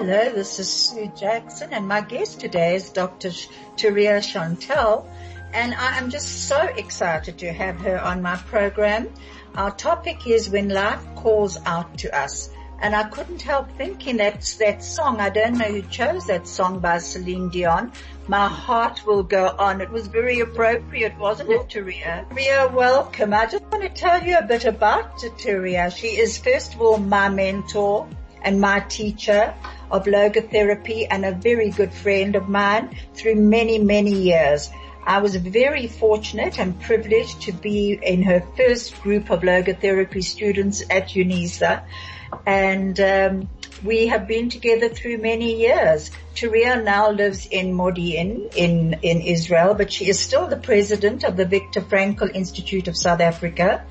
Hello, this is Sue Jackson and my guest today is Dr. Teria Shantall and I am just so excited to have her on my program. Our topic is when life calls out to us. And I couldn't help thinking that's that song. I don't know who chose that song by Celine Dion. My heart will go on. It was very appropriate, wasn't it, Turia? Turia, welcome. I just want to tell you a bit about Turia. She is first of all my mentor and my teacher of logotherapy and a very good friend of mine through many, many years. I was very fortunate and privileged to be in her first group of logotherapy students at UNISA and um, we have been together through many years. Turia now lives in Modi'in in, in Israel, but she is still the president of the Viktor Frankl Institute of South Africa.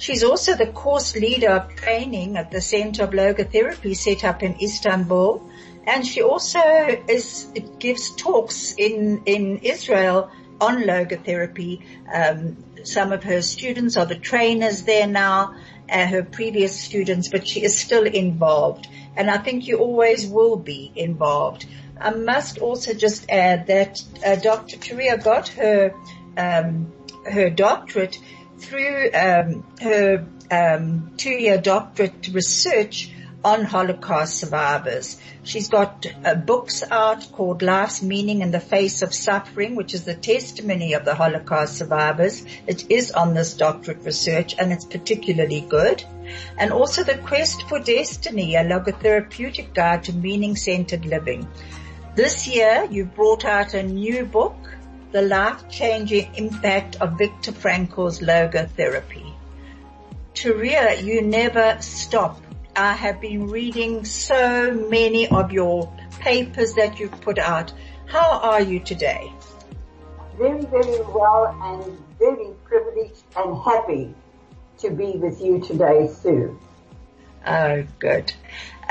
She's also the course leader of training at the Center of Logotherapy set up in Istanbul. And she also is, gives talks in, in Israel on logotherapy. Um, some of her students are the trainers there now uh, her previous students, but she is still involved. And I think you always will be involved. I must also just add that uh, Dr. Turia got her um, her doctorate through um, her um, two-year doctorate research on Holocaust survivors. She's got uh, books out called Life's Meaning in the Face of Suffering, which is the testimony of the Holocaust survivors. It is on this doctorate research and it's particularly good. And also The Quest for Destiny, a logotherapeutic guide to meaning-centered living. This year you brought out a new book, The Life-Changing Impact of Viktor Frankl's Logotherapy. Turia, you never stop I have been reading so many of your papers that you've put out. How are you today? Very, very well and very privileged and happy to be with you today, Sue. Oh, good.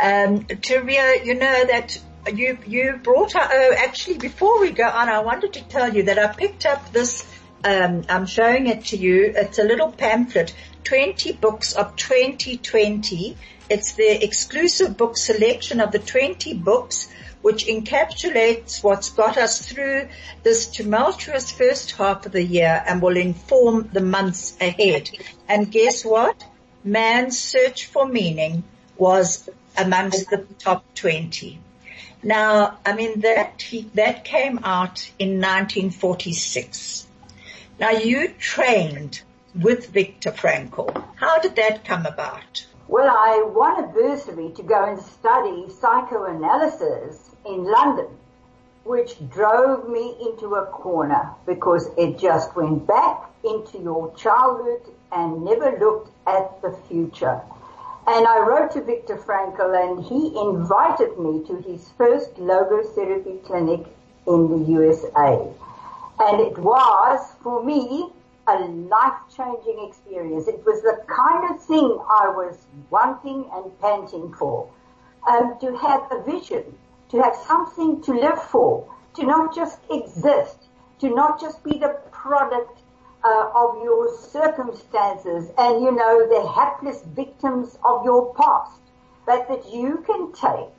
Um, Turia, you know that you, you brought up, oh, actually before we go on, I wanted to tell you that I picked up this, um, I'm showing it to you. It's a little pamphlet, 20 books of 2020 it's the exclusive book selection of the 20 books which encapsulates what's got us through this tumultuous first half of the year and will inform the months ahead. And guess what? Man's search for meaning was amongst the top 20. Now, I mean, that, that came out in 1946. Now you trained with Viktor Frankl. How did that come about? Well, I won a bursary to go and study psychoanalysis in London, which drove me into a corner because it just went back into your childhood and never looked at the future. And I wrote to Viktor Frankl and he invited me to his first logotherapy clinic in the USA. And it was, for me, a life-changing experience. It was the kind of thing I was wanting and panting for. Um, to have a vision, to have something to live for, to not just exist, to not just be the product uh, of your circumstances and you know the hapless victims of your past, but that you can take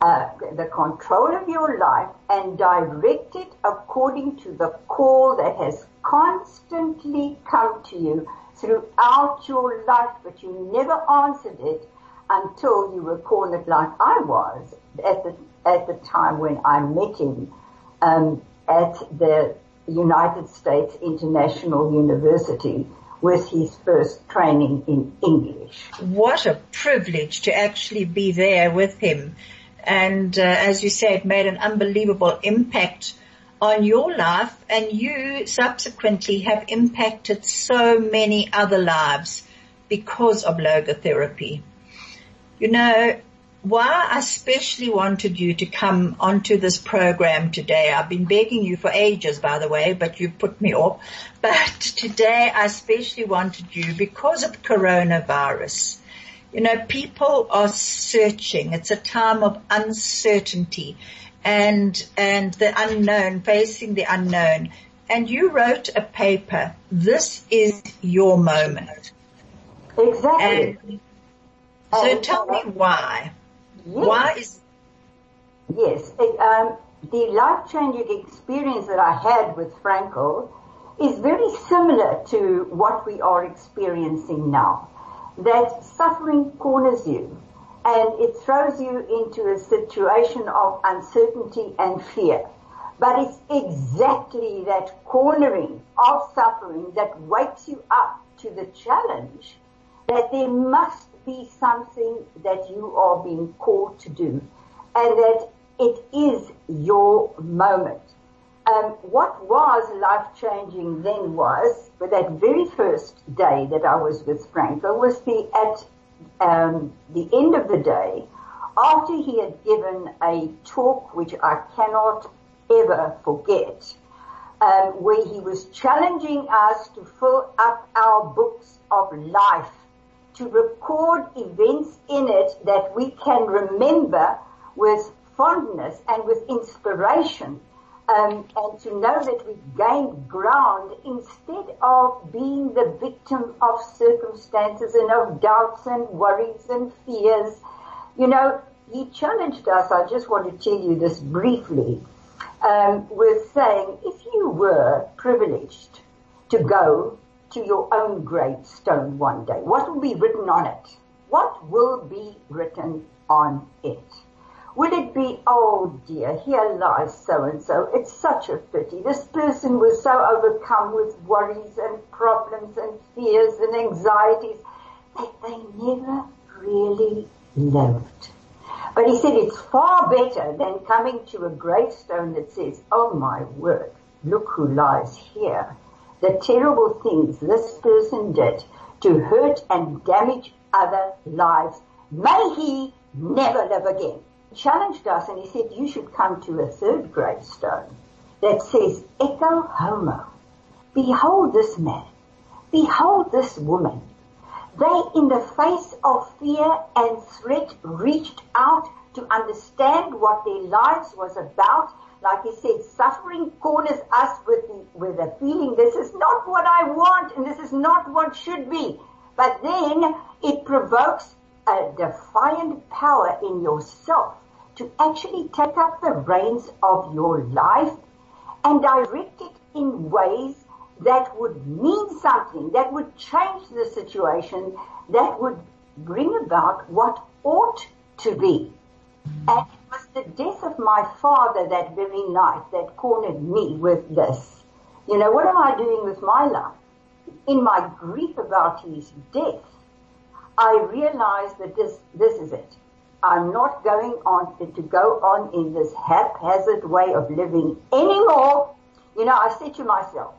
uh, the control of your life and direct it according to the call that has constantly come to you throughout your life, but you never answered it until you were cornered like I was at the, at the time when I met him um, at the United States International University with his first training in English. What a privilege to actually be there with him. And uh, as you say, it made an unbelievable impact on your life and you subsequently have impacted so many other lives because of logotherapy. You know, why I especially wanted you to come onto this program today. I've been begging you for ages, by the way, but you put me off. But today I especially wanted you because of coronavirus. You know, people are searching. It's a time of uncertainty and, and the unknown, facing the unknown. And you wrote a paper. This is your moment. Exactly. And so oh, tell me why. Yes. Why is Yes, it, um, the life-changing experience that I had with Frankl is very similar to what we are experiencing now. That suffering corners you and it throws you into a situation of uncertainty and fear. But it's exactly that cornering of suffering that wakes you up to the challenge that there must be something that you are being called to do and that it is your moment. Um, what was life changing then was, that very first day that I was with Frankl, was the at um, the end of the day, after he had given a talk which I cannot ever forget, um, where he was challenging us to fill up our books of life, to record events in it that we can remember with fondness and with inspiration. Um, and to know that we've gained ground instead of being the victim of circumstances and of doubts and worries and fears. You know, he challenged us, I just want to tell you this briefly, um, with saying, if you were privileged to go to your own gravestone one day, what will be written on it? What will be written on it? Will it be, oh dear, here lies so and so. It's such a pity. This person was so overcome with worries and problems and fears and anxieties that they never really lived. But he said it's far better than coming to a gravestone that says, oh my word, look who lies here. The terrible things this person did to hurt and damage other lives. May he never live again He challenged us and he said, you should come to a third gravestone that says, Ecce Homo. Behold this man. Behold this woman. They, in the face of fear and threat, reached out to understand what their lives was about. Like he said, suffering corners us with the, with a feeling this is not what I want and this is not what should be. But then it provokes a defiant power in yourself to actually take up the reins of your life and direct it in ways that would mean something, that would change the situation, that would bring about what ought to be. And the death of my father that very night that cornered me with this. You know, what am I doing with my life? In my grief about his death, I realized that this, this is it. I'm not going on to go on in this haphazard way of living anymore. You know, I said to myself,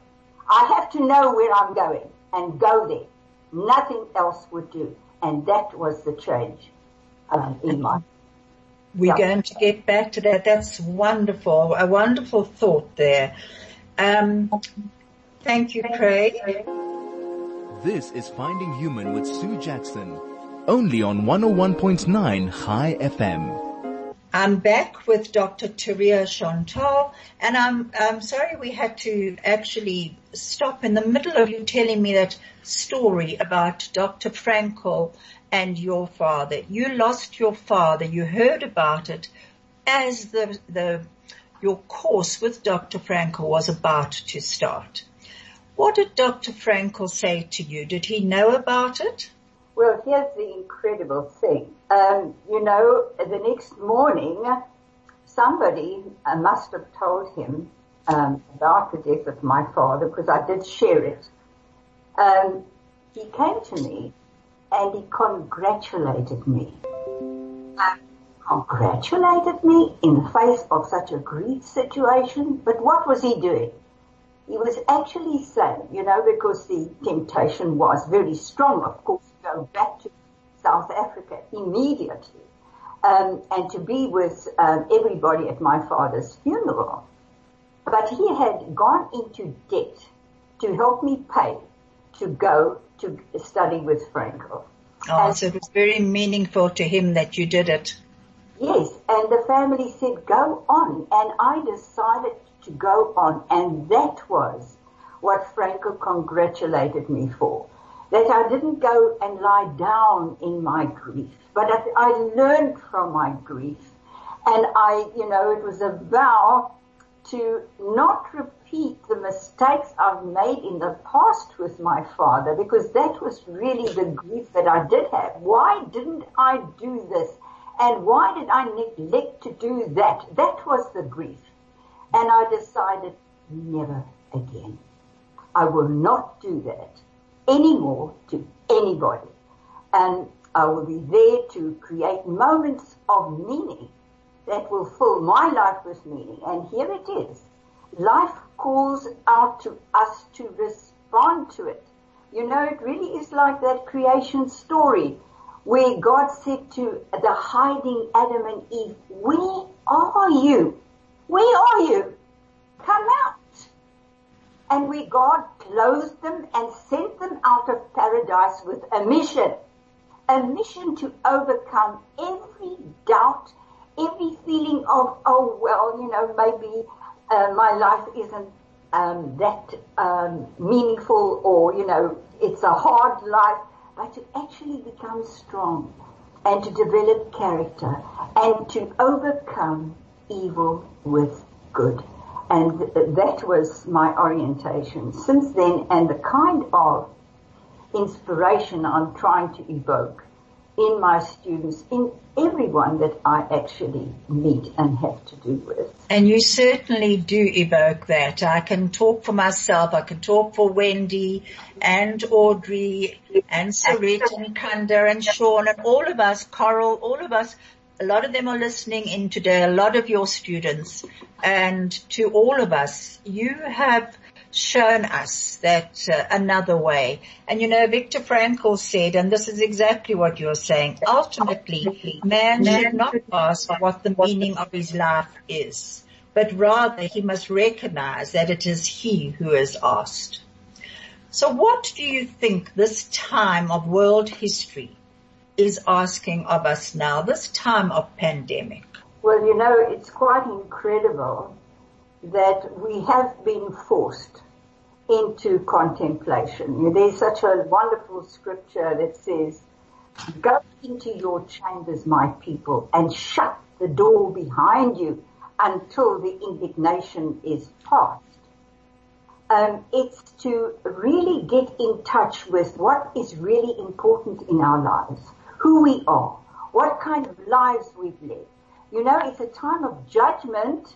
I have to know where I'm going and go there. Nothing else would do. And that was the change um, in my. We're yeah. going to get back to that. That's wonderful. A wonderful thought there. Um, thank you, Craig. This is Finding Human with Sue Jackson only on 101.9 High FM. I'm back with Dr. Teria Shantall and I'm, I'm sorry we had to actually stop in the middle of you telling me that story about Dr. Frankl and your father. You lost your father. You heard about it as the, the, your course with Dr. Frankl was about to start. What did Dr. Frankl say to you? Did he know about it? Well, here's the incredible thing. Um, you know, the next morning, somebody uh, must have told him um, about the death of my father because I did share it. Um, he came to me and he congratulated me. Uh, congratulated me in the face of such a grief situation. But what was he doing? He was actually saying, you know, because the temptation was very strong, of course, go back to South Africa immediately. um, and to be with um, everybody at my father's funeral. But he had gone into debt to help me pay to go to study with Frankl. Oh, and so it was very meaningful to him that you did it. Yes, and the family said, go on. And I decided to go on. And that was what Frankl congratulated me for. That I didn't go and lie down in my grief, but that I learned from my grief. And I, you know, it was a vow to not repeat the mistakes I've made in the past with my father because that was really the grief that I did have. Why didn't I do this? And why did I neglect to do that? That was the grief. And I decided never again. I will not do that anymore to anybody. And I will be there to create moments of meaning that will fill my life with meaning. And here it is. Life calls out to us to respond to it. You know, it really is like that creation story where God said to the hiding Adam and Eve, where are you? Where are you? Come out. And where God closed them and sent them out of paradise with a mission. A mission to overcome every doubt, every feeling of, oh well, you know, maybe uh, my life isn't um, that um, meaningful or, you know, it's a hard life but to actually become strong and to develop character and to overcome evil with good. And that was my orientation since then and the kind of inspiration I'm trying to evoke in my students, in everyone that I actually meet and have to do with. And you certainly do evoke that. I can talk for myself. I can talk for Wendy and Audrey and Sarit and Kanda and Sean and all of us, Coral, all of us. A lot of them are listening in today, a lot of your students and to all of us, you have shown us that uh, another way. And you know, Viktor Frankl said, and this is exactly what you're saying, ultimately, man should not ask what the meaning of his life is, but rather he must recognize that it is he who is asked. So what do you think this time of world history is asking of us now, this time of pandemic? Well, you know, it's quite incredible that we have been forced into contemplation. There's such a wonderful scripture that says, go into your chambers, my people, and shut the door behind you until the indignation is past. Um, it's to really get in touch with what is really important in our lives, who we are, what kind of lives we've lived. You know, it's a time of judgment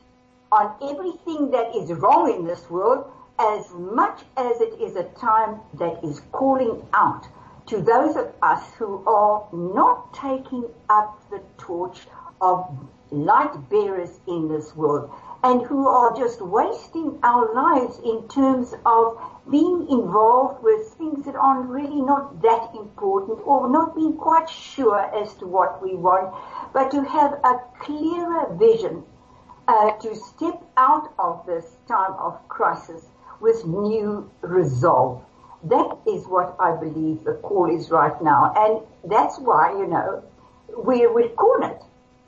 on everything that is wrong in this world as much as it is a time that is calling out to those of us who are not taking up the torch of light bearers in this world and who are just wasting our lives in terms of being involved with things that aren't really not that important or not being quite sure as to what we want, but to have a clearer vision uh, to step out of this time of crisis with new resolve. That is what I believe the call is right now. And that's why, you know, we're, cornered.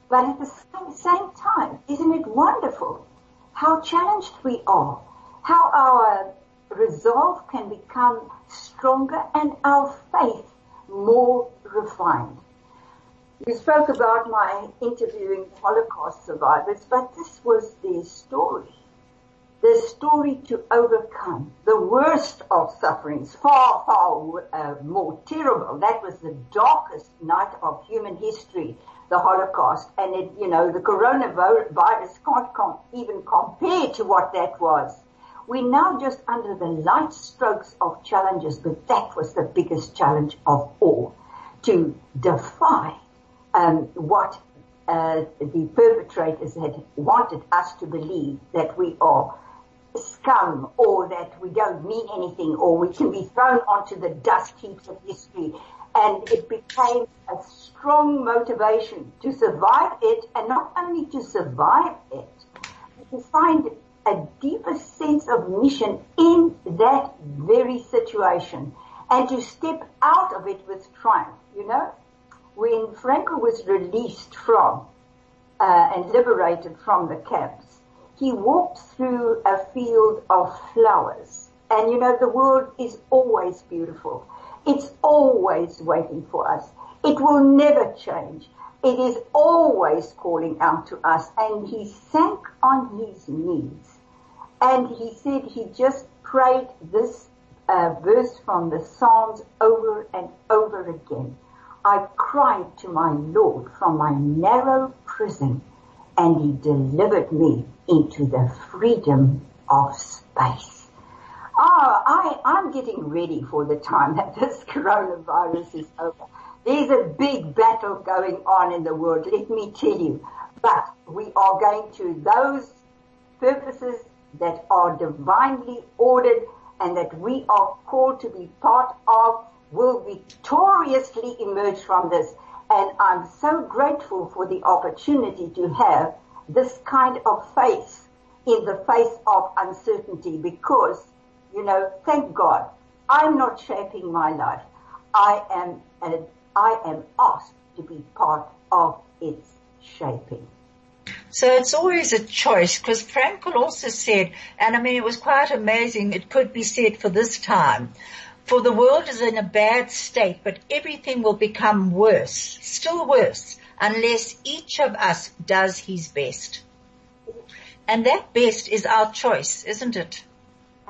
But at the same, same time, isn't it wonderful how challenged we are, how our resolve can become stronger and our faith more refined. You spoke about my interviewing Holocaust survivors, but this was their story. Their story to overcome the worst of sufferings, far, far uh, more terrible. That was the darkest night of human history, the Holocaust. And it, you know, the coronavirus can't com- even compare to what that was. We're now just under the light strokes of challenges, but that was the biggest challenge of all. To defy um, what uh, the perpetrators had wanted us to believe that we are scum or that we don't mean anything or we can be thrown onto the dust heaps of history and it became a strong motivation to survive it and not only to survive it, but to find a deeper sense of mission in that very situation and to step out of it with triumph, you know? When Frankl was released from uh, and liberated from the camps, he walked through a field of flowers. And you know, the world is always beautiful. It's always waiting for us. It will never change. It is always calling out to us. And he sank on his knees and he said he just prayed this uh, verse from the Psalms over and over again. I cried to my Lord from my narrow prison and he delivered me into the freedom of space. Ah, I, I'm getting ready for the time that this coronavirus is over. There's a big battle going on in the world, let me tell you. But we are going to those purposes that are divinely ordered and that we are called to be part of will victoriously emerge from this. And I'm so grateful for the opportunity to have this kind of faith in the face of uncertainty because, you know, thank God, I'm not shaping my life. I am, I am asked to be part of its shaping. So it's always a choice because Frankl also said, and I mean it was quite amazing, it could be said for this time, for the world is in a bad state, but everything will become worse, still worse, unless each of us does his best. And that best is our choice, isn't it?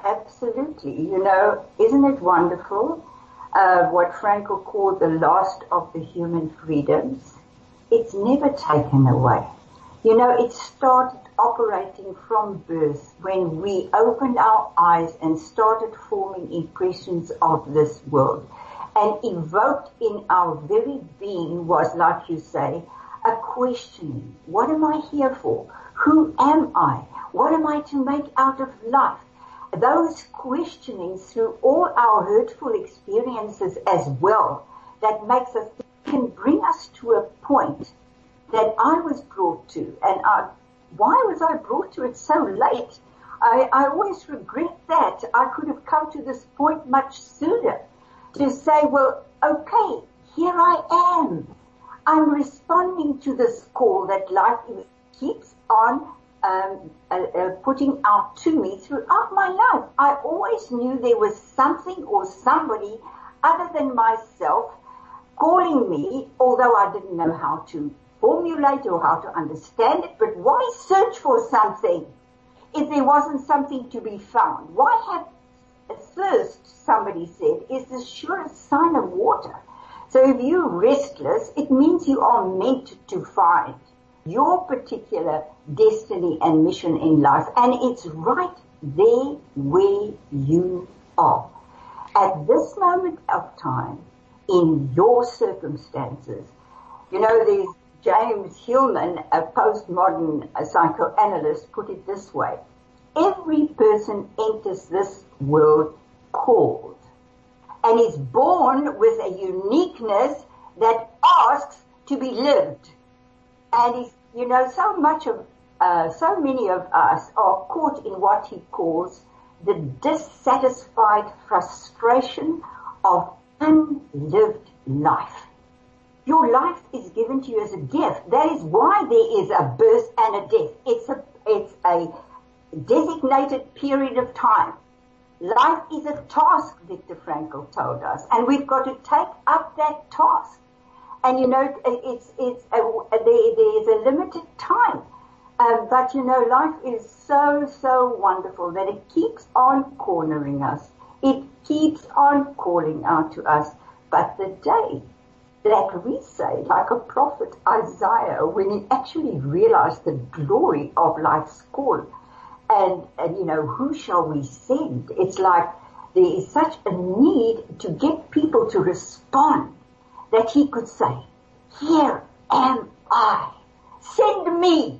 Absolutely. You know, isn't it wonderful? Uh, what Frankl called the last of the human freedoms. It's never taken away. You know, it started operating from birth when we opened our eyes and started forming impressions of this world. And evoked in our very being was, like you say, a questioning. What am I here for? Who am I? What am I to make out of life? Those questionings through all our hurtful experiences as well that makes us, can bring us to a point that I was brought to. And I, why was I brought to it so late? I, I always regret that. I could have come to this point much sooner to say, well, okay, here I am. I'm responding to this call that life keeps on um, uh, uh, putting out to me throughout my life. I always knew there was something or somebody other than myself calling me, although I didn't know how to formulate or how to understand it, but why search for something if there wasn't something to be found? Why have thirst, somebody said, is the surest sign of water. So if you're restless, it means you are meant to find your particular destiny and mission in life. And it's right there where you are. At this moment of time, in your circumstances, you know, there's James Hillman, a postmodern psychoanalyst, put it this way. Every person enters this world called and is born with a uniqueness that asks to be lived. And you know, so much of, uh, so many of us are caught in what he calls the dissatisfied frustration of unlived life. Your life is given to you as a gift. That is why there is a birth and a death. It's a, it's a designated period of time. Life is a task, Viktor Frankl told us, and we've got to take up that task. And you know, it's, it's, a, there, there's a limited time. Um, but you know, life is so, so wonderful that it keeps on cornering us. It keeps on calling out to us. But the day that we say, like a prophet Isaiah, when he actually realized the glory of life's call. And, and, you know, who shall we send? It's like there is such a need to get people to respond that he could say, here am I. Send me.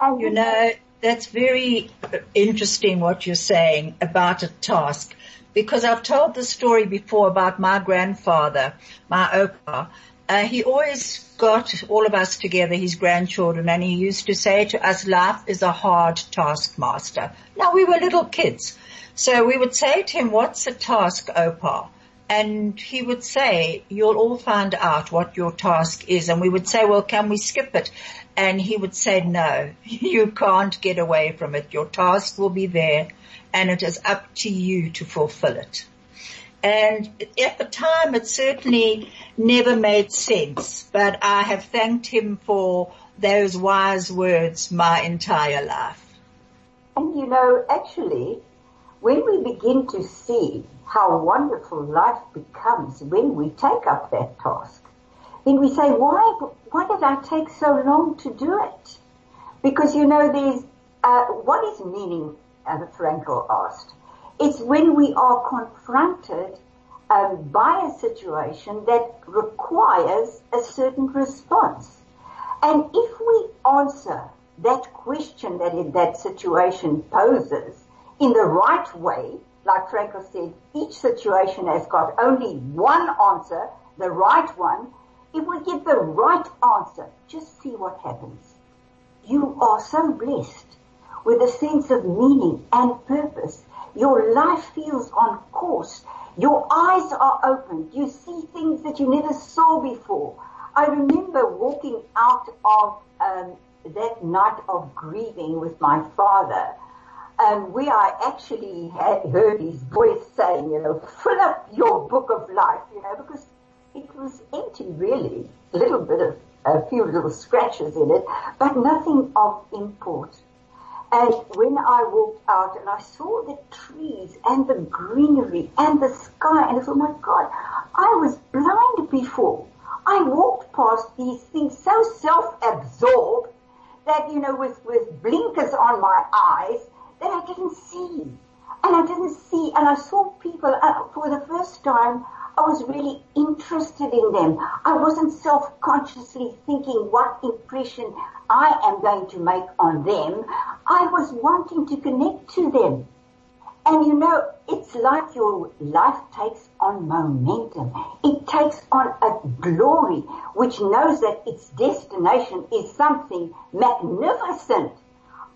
And you know, that's very interesting what you're saying about a task because I've told the story before about my grandfather, my opa. Uh, he always got all of us together, his grandchildren, and he used to say to us, life is a hard taskmaster. Now we were little kids. So we would say to him, what's a task, Opa? And he would say, you'll all find out what your task is. And we would say, well, can we skip it? And he would say, no, you can't get away from it. Your task will be there and it is up to you to fulfill it. And at the time it certainly never made sense, but I have thanked him for those wise words my entire life. And you know, actually, when we begin to see how wonderful life becomes when we take up that task, then we say, why, why did I take so long to do it? Because you know, there's, uh, what is meaning, uh, Frankl asked. It's when we are confronted um, by a situation that requires a certain response. And if we answer that question that that situation poses in the right way, like Frankl said, each situation has got only one answer, the right one. If we give the right answer, just see what happens. You are so blessed with a sense of meaning and purpose. Your life feels on course. Your eyes are opened. You see things that you never saw before. I remember walking out of um, that night of grieving with my father, um, where I actually had heard his voice saying, you know, fill up your book of life, you know, because it was empty really, a little bit of a few little scratches in it, but nothing of import. And when I walked out and I saw the trees and the greenery and the sky and I thought, oh my God, I was blind before. I walked past these things so self-absorbed that, you know, with, with blinkers on my eyes that I didn't see. And I didn't see, and I saw people, uh, for the first time, I was really interested in them. I wasn't self-consciously thinking what impression I am going to make on them. I was wanting to connect to them. And you know, it's like your life takes on momentum. It takes on a glory which knows that its destination is something magnificent.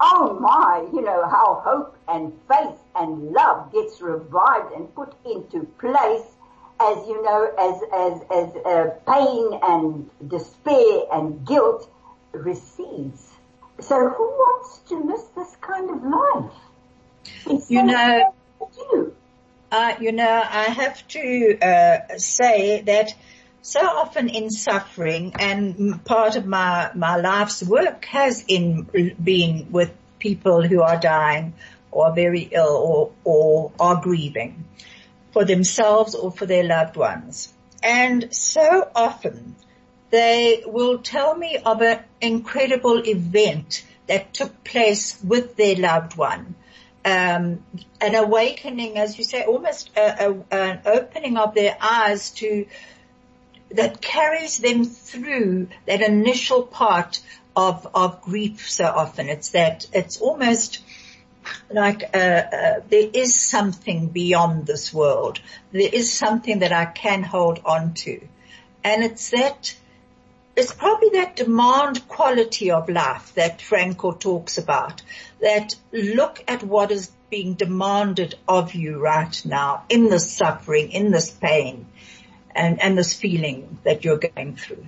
Oh my, you know, how hope and faith and love gets revived and put into place as you know, as, as, as uh, pain and despair and guilt recedes. So who wants to miss this kind of life? It's you know, you. uh, you know, I have to uh, say that so often in suffering, and part of my my life's work has in been with people who are dying or very ill or or are grieving for themselves or for their loved ones. And so often they will tell me of an incredible event that took place with their loved one um, an awakening, as you say, almost a, a, an opening of their eyes to that carries them through that initial part of of grief. So often, it's that it's almost like uh, uh, there is something beyond this world. There is something that I can hold on to, and it's that it's probably that demand quality of life that Frankl talks about, that look at what is being demanded of you right now in this suffering, in this pain, and, and this feeling that you're going through.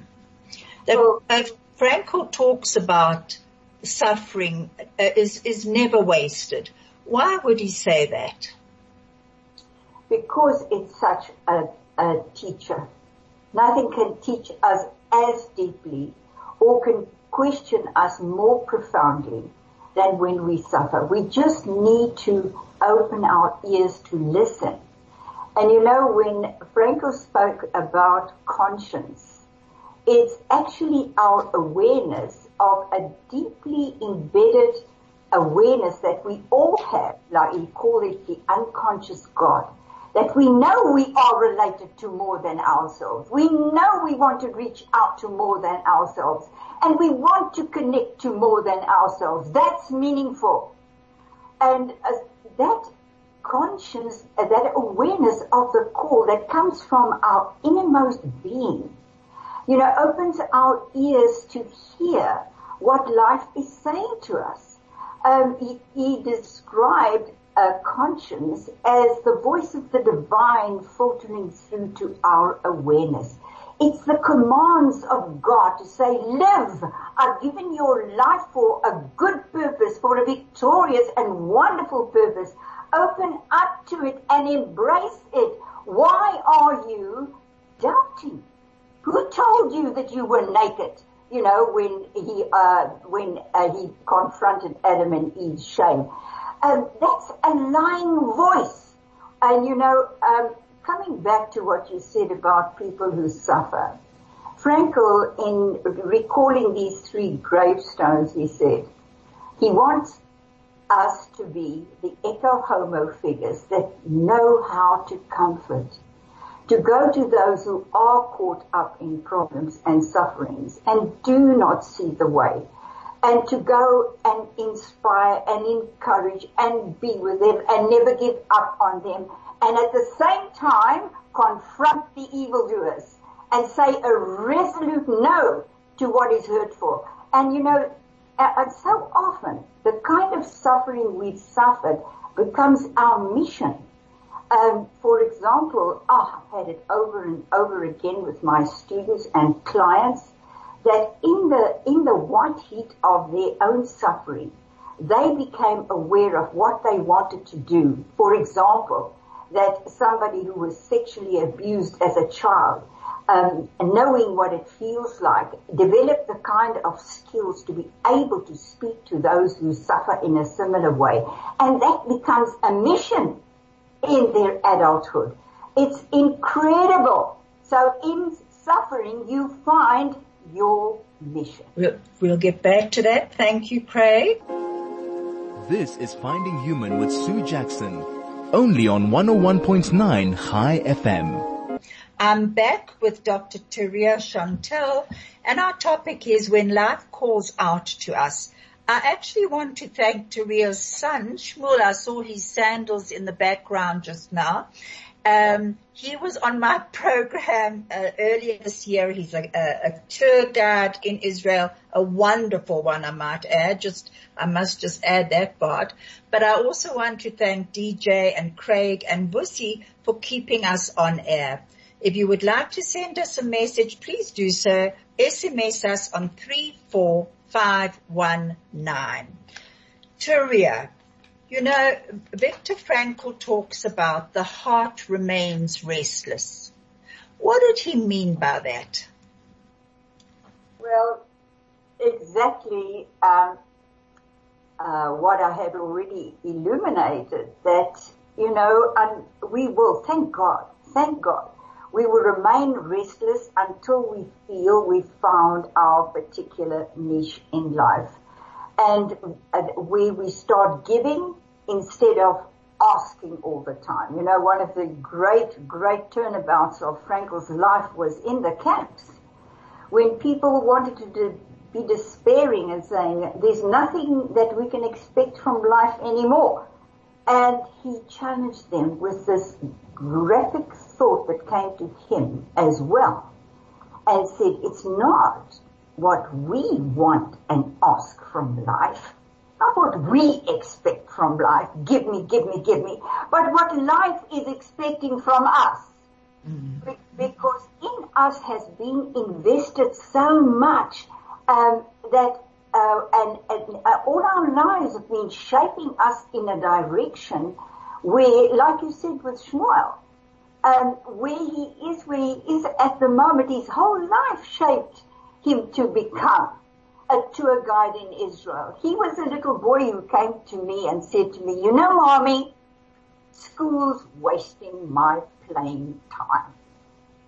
That, uh, Frankl talks about suffering uh, is, is never wasted. Why would he say that? Because it's such a, a teacher. Nothing can teach us as deeply or can question us more profoundly than when we suffer. We just need to open our ears to listen. And you know, when Frankl spoke about conscience, it's actually our awareness of a deeply embedded awareness that we all have, like we call it the unconscious God that we know we are related to more than ourselves. We know we want to reach out to more than ourselves and we want to connect to more than ourselves. That's meaningful. And uh, that conscience, that awareness of the call that comes from our innermost being, you know, opens our ears to hear what life is saying to us. Um, he, he described a conscience as the voice of the divine filtering through to our awareness. It's the commands of God to say, live. I've given your life for a good purpose, for a victorious and wonderful purpose. Open up to it and embrace it. Why are you doubting? Who told you that you were naked? You know, when he, uh, when uh, he confronted Adam and Eve's shame. Um, that's a lying voice. And you know, um, coming back to what you said about people who suffer, Frankl, in recalling these three gravestones, he said, he wants us to be the ecce homo figures that know how to comfort, to go to those who are caught up in problems and sufferings and do not see the way, and to go and inspire and encourage and be with them and never give up on them and at the same time confront the evildoers and say a resolute no to what is hurtful. And you know, uh, so often the kind of suffering we've suffered becomes our mission. Um, for example, oh, I've had it over and over again with my students and clients that in the in the white heat of their own suffering, they became aware of what they wanted to do. For example, that somebody who was sexually abused as a child, um, knowing what it feels like, develop the kind of skills to be able to speak to those who suffer in a similar way. And that becomes a mission in their adulthood. It's incredible. So in suffering, you find your mission. We'll, we'll get back to that. Thank you, Craig. This is Finding Human with Sue Jackson only on 101.9 High FM. I'm back with Dr. Teria Shantall and our topic is when life calls out to us. I actually want to thank Teria's son, Shmuel. I saw his sandals in the background just now. Um, he was on my program uh, earlier this year. He's a, a, a, tour guide in Israel, a wonderful one, I might add. Just I must just add that part. But I also want to thank DJ and Craig and Bussy for keeping us on air. If you would like to send us a message, please do so. SMS us on 34519. Turia, you know, Viktor Frankl talks about the heart remains restless. What did he mean by that? Well, exactly um, uh, what I have already illuminated. That you know, and we will thank God, thank God, we will remain restless until we feel we've found our particular niche in life and where we start giving instead of asking all the time. You know, one of the great, great turnabouts of Frankl's life was in the camps when people wanted to be despairing and saying, there's nothing that we can expect from life anymore. And he challenged them with this graphic thought that came to him as well and said, it's not what we want and ask from life, not what we expect from life, give me, give me, give me, but what life is expecting from us. Mm-hmm. Because in us has been invested so much um, that uh, and, and uh, all our lives have been shaping us in a direction where, like you said with Shmuel, um, where he is, where he is at the moment, his whole life shaped him to become a tour guide in Israel. He was a little boy who came to me and said to me, you know, mommy, school's wasting my playing time.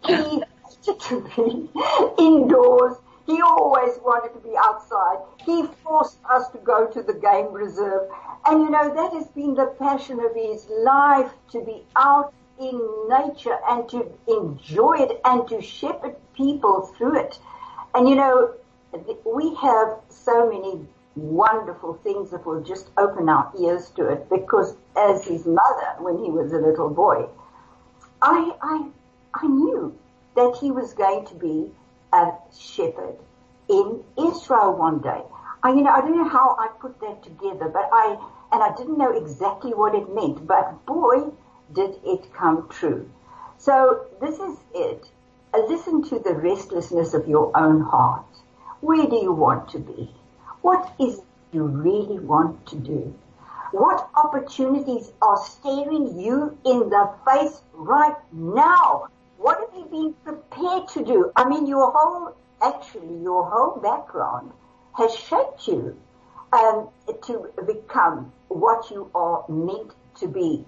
He wanted to be indoors. He always wanted to be outside. He forced us to go to the game reserve. And you know, that has been the passion of his life to be out in nature and to enjoy it and to shepherd people through it. And you know, we have so many wonderful things that will just open our ears to it because as his mother, when he was a little boy, I, I, I knew that he was going to be a shepherd in Israel one day. I, you know, I don't know how I put that together, but I, and I didn't know exactly what it meant, but boy, did it come true. So this is it. Uh, listen to the restlessness of your own heart. Where do you want to be? What is you really want to do? What opportunities are staring you in the face right now? What have you been prepared to do? I mean, your whole, actually, your whole background has shaped you um, to become what you are meant to be.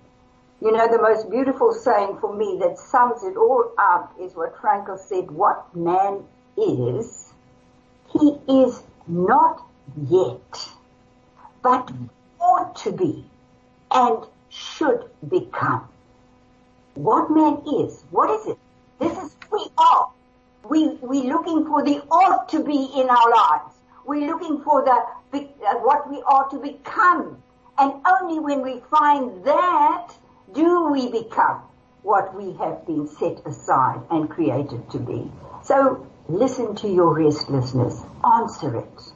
You know, the most beautiful saying for me that sums it all up is what Frankl said, what man is, he is not yet, but ought to be and should become. What man is, what is it? This is we are. We, we're looking for the ought to be in our lives. We're looking for the, what we are to become. And only when we find that do we become what we have been set aside and created to be. So listen to your restlessness. Answer it.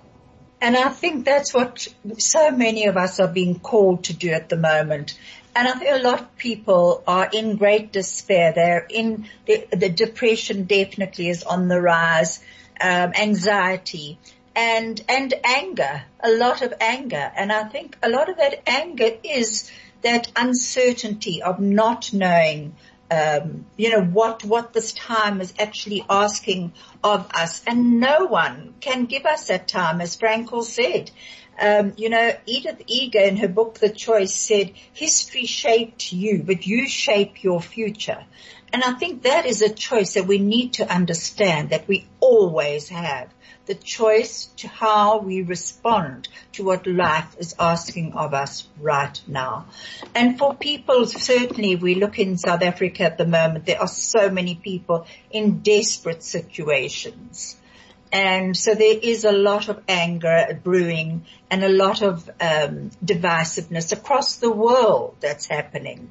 And I think that's what so many of us are being called to do at the moment. And I think a lot of people are in great despair. They're in the, the depression definitely is on the rise, um, anxiety and and anger, a lot of anger. And I think a lot of that anger is that uncertainty of not knowing, um, you know, what, what this time is actually asking of us. And no one can give us that time, as Frankl said. Um, you know, Edith Eger in her book, The Choice said, history shaped you, but you shape your future. And I think that is a choice that we need to understand that we always have the choice to how we respond to what life is asking of us right now. And for people, certainly we look in South Africa at the moment, there are so many people in desperate situations. And so there is a lot of anger brewing and a lot of um, divisiveness across the world that's happening.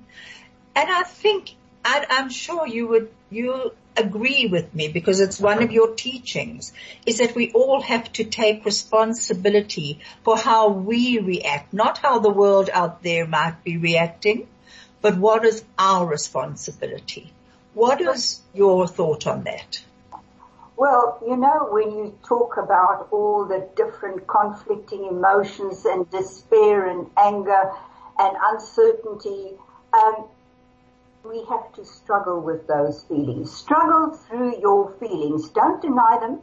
And I think, I, I'm sure you would, you agree with me because it's one of your teachings is that we all have to take responsibility for how we react, not how the world out there might be reacting, but what is our responsibility? What is your thought on that? Well, you know, when you talk about all the different conflicting emotions and despair and anger and uncertainty, um, we have to struggle with those feelings. Struggle through your feelings. Don't deny them.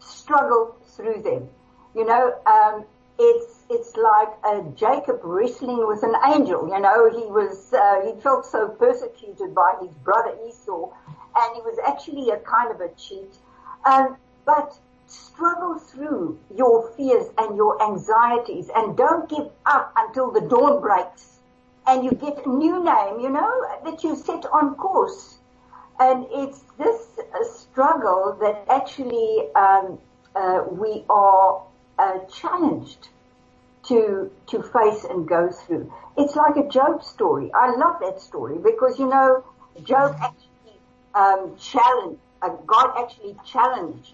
Struggle through them. You know, um, it's it's like uh, Jacob wrestling with an angel. You know, he was uh, he felt so persecuted by his brother Esau, and he was actually a kind of a cheat. Um, but struggle through your fears and your anxieties, and don't give up until the dawn breaks and you get a new name, you know, that you set on course. And it's this uh, struggle that actually um, uh, we are uh, challenged to to face and go through. It's like a Job story. I love that story because you know Job actually um, challenged uh, God actually challenged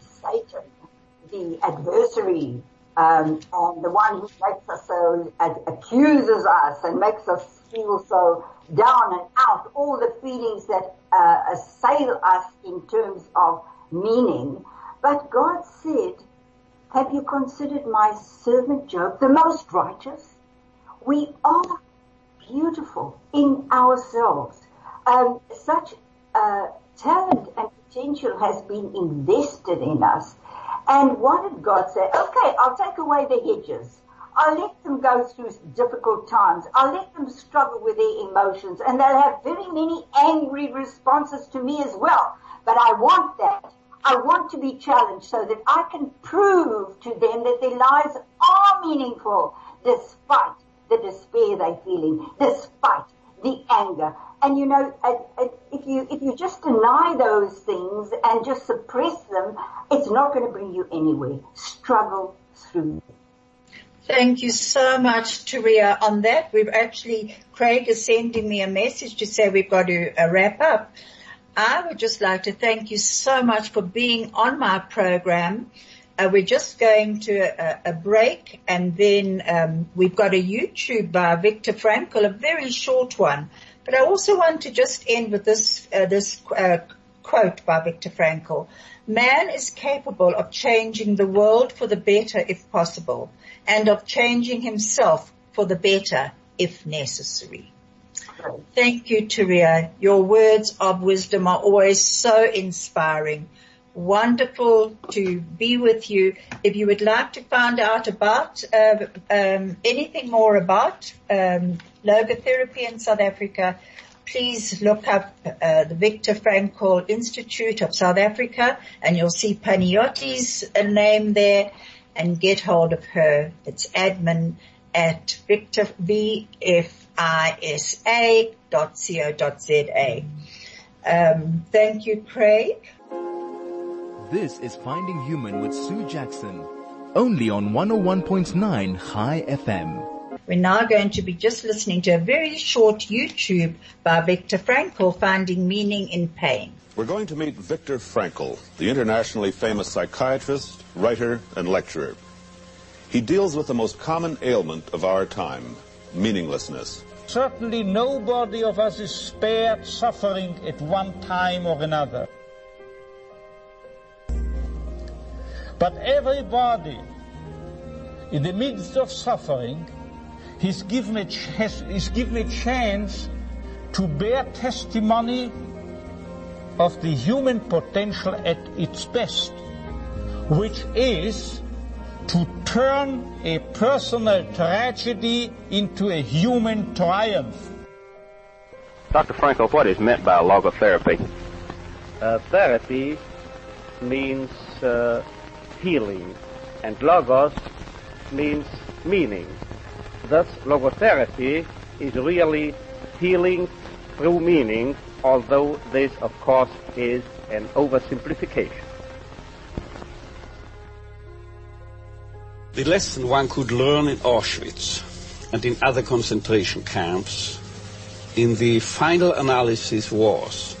Satan, the adversary um, and the one who makes us so accuses us and makes us feel so down and out, all the feelings that uh, assail us in terms of meaning. But God said, have you considered my servant Job the most righteous? We are beautiful in ourselves. Um, such uh, talent and potential has been invested in us and what did God say? Okay, I'll take away the hedges. I'll let them go through difficult times. I'll let them struggle with their emotions and they'll have very many angry responses to me as well. But I want that. I want to be challenged so that I can prove to them that their lives are meaningful despite the despair they're feeling, despite the anger. And you know, if you, if you just deny those things and just suppress them, it's not going to bring you anywhere. Struggle through. Thank you so much, Teria, on that. We've actually, Craig is sending me a message to say we've got to uh, wrap up. I would just like to thank you so much for being on my program. Uh, we're just going to a, a break and then um, we've got a YouTube by Viktor Frankl, a very short one. But I also want to just end with this uh, this uh, quote by Viktor Frankl. Man is capable of changing the world for the better if possible and of changing himself for the better if necessary. Thank you, Teria. Your words of wisdom are always so inspiring. Wonderful to be with you. If you would like to find out about uh, um, anything more about um, logotherapy in South Africa, please look up uh, the Viktor Frankl Institute of South Africa, and you'll see Panayotti's uh, name there and get hold of her. It's admin at Victor, Um, thank you, Craig. This is Finding Human with Sue Jackson, only on 101.9 High FM. We're now going to be just listening to a very short YouTube by Viktor Frankl, Finding Meaning in Pain. We're going to meet Viktor Frankl, the internationally famous psychiatrist, writer, and lecturer. He deals with the most common ailment of our time, meaninglessness. Certainly nobody of us is spared suffering at one time or another. But everybody, in the midst of suffering, is given a, has, is given a chance to bear testimony of the human potential at its best, which is to turn a personal tragedy into a human triumph. Dr. Frankl, what is meant by logotherapy? Uh, therapy means uh, healing, and logos means meaning. Thus, logotherapy is really healing through meaning although this, of course, is an oversimplification. The lesson one could learn in Auschwitz and in other concentration camps in the final analysis was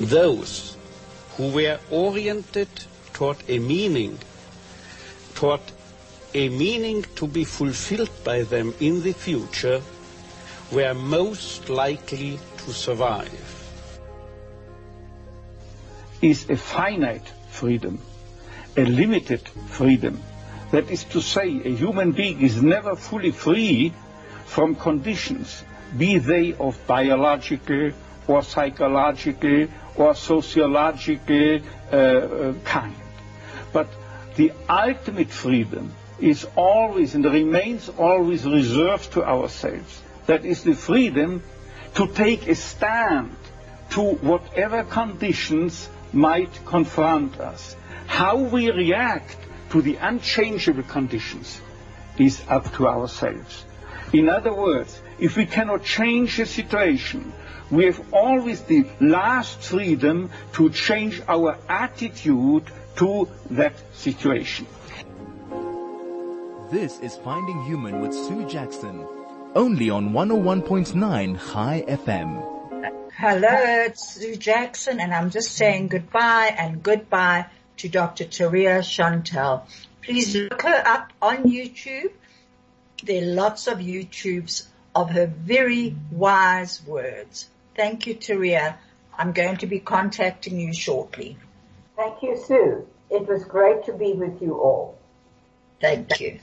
those who were oriented toward a meaning, toward a meaning to be fulfilled by them in the future were most likely to survive. Is a finite freedom, a limited freedom. That is to say, a human being is never fully free from conditions, be they of biological or psychological or sociological uh, uh kind. But the ultimate freedom is always and remains always reserved to ourselves. That is the freedom to take a stand to whatever conditions might confront us. How we react to the unchangeable conditions is up to ourselves. In other words, if we cannot change a situation, we have always the last freedom to change our attitude to that situation. This is Finding Human with Sue Jackson only on 101.9 High FM. Hello, it's Sue Jackson and I'm just saying goodbye and goodbye to Dr. Teria Shantall. Please look her up on YouTube. There are lots of YouTubes of her very wise words. Thank you, Teria. I'm going to be contacting you shortly. Thank you, Sue. It was great to be with you all. Thank you.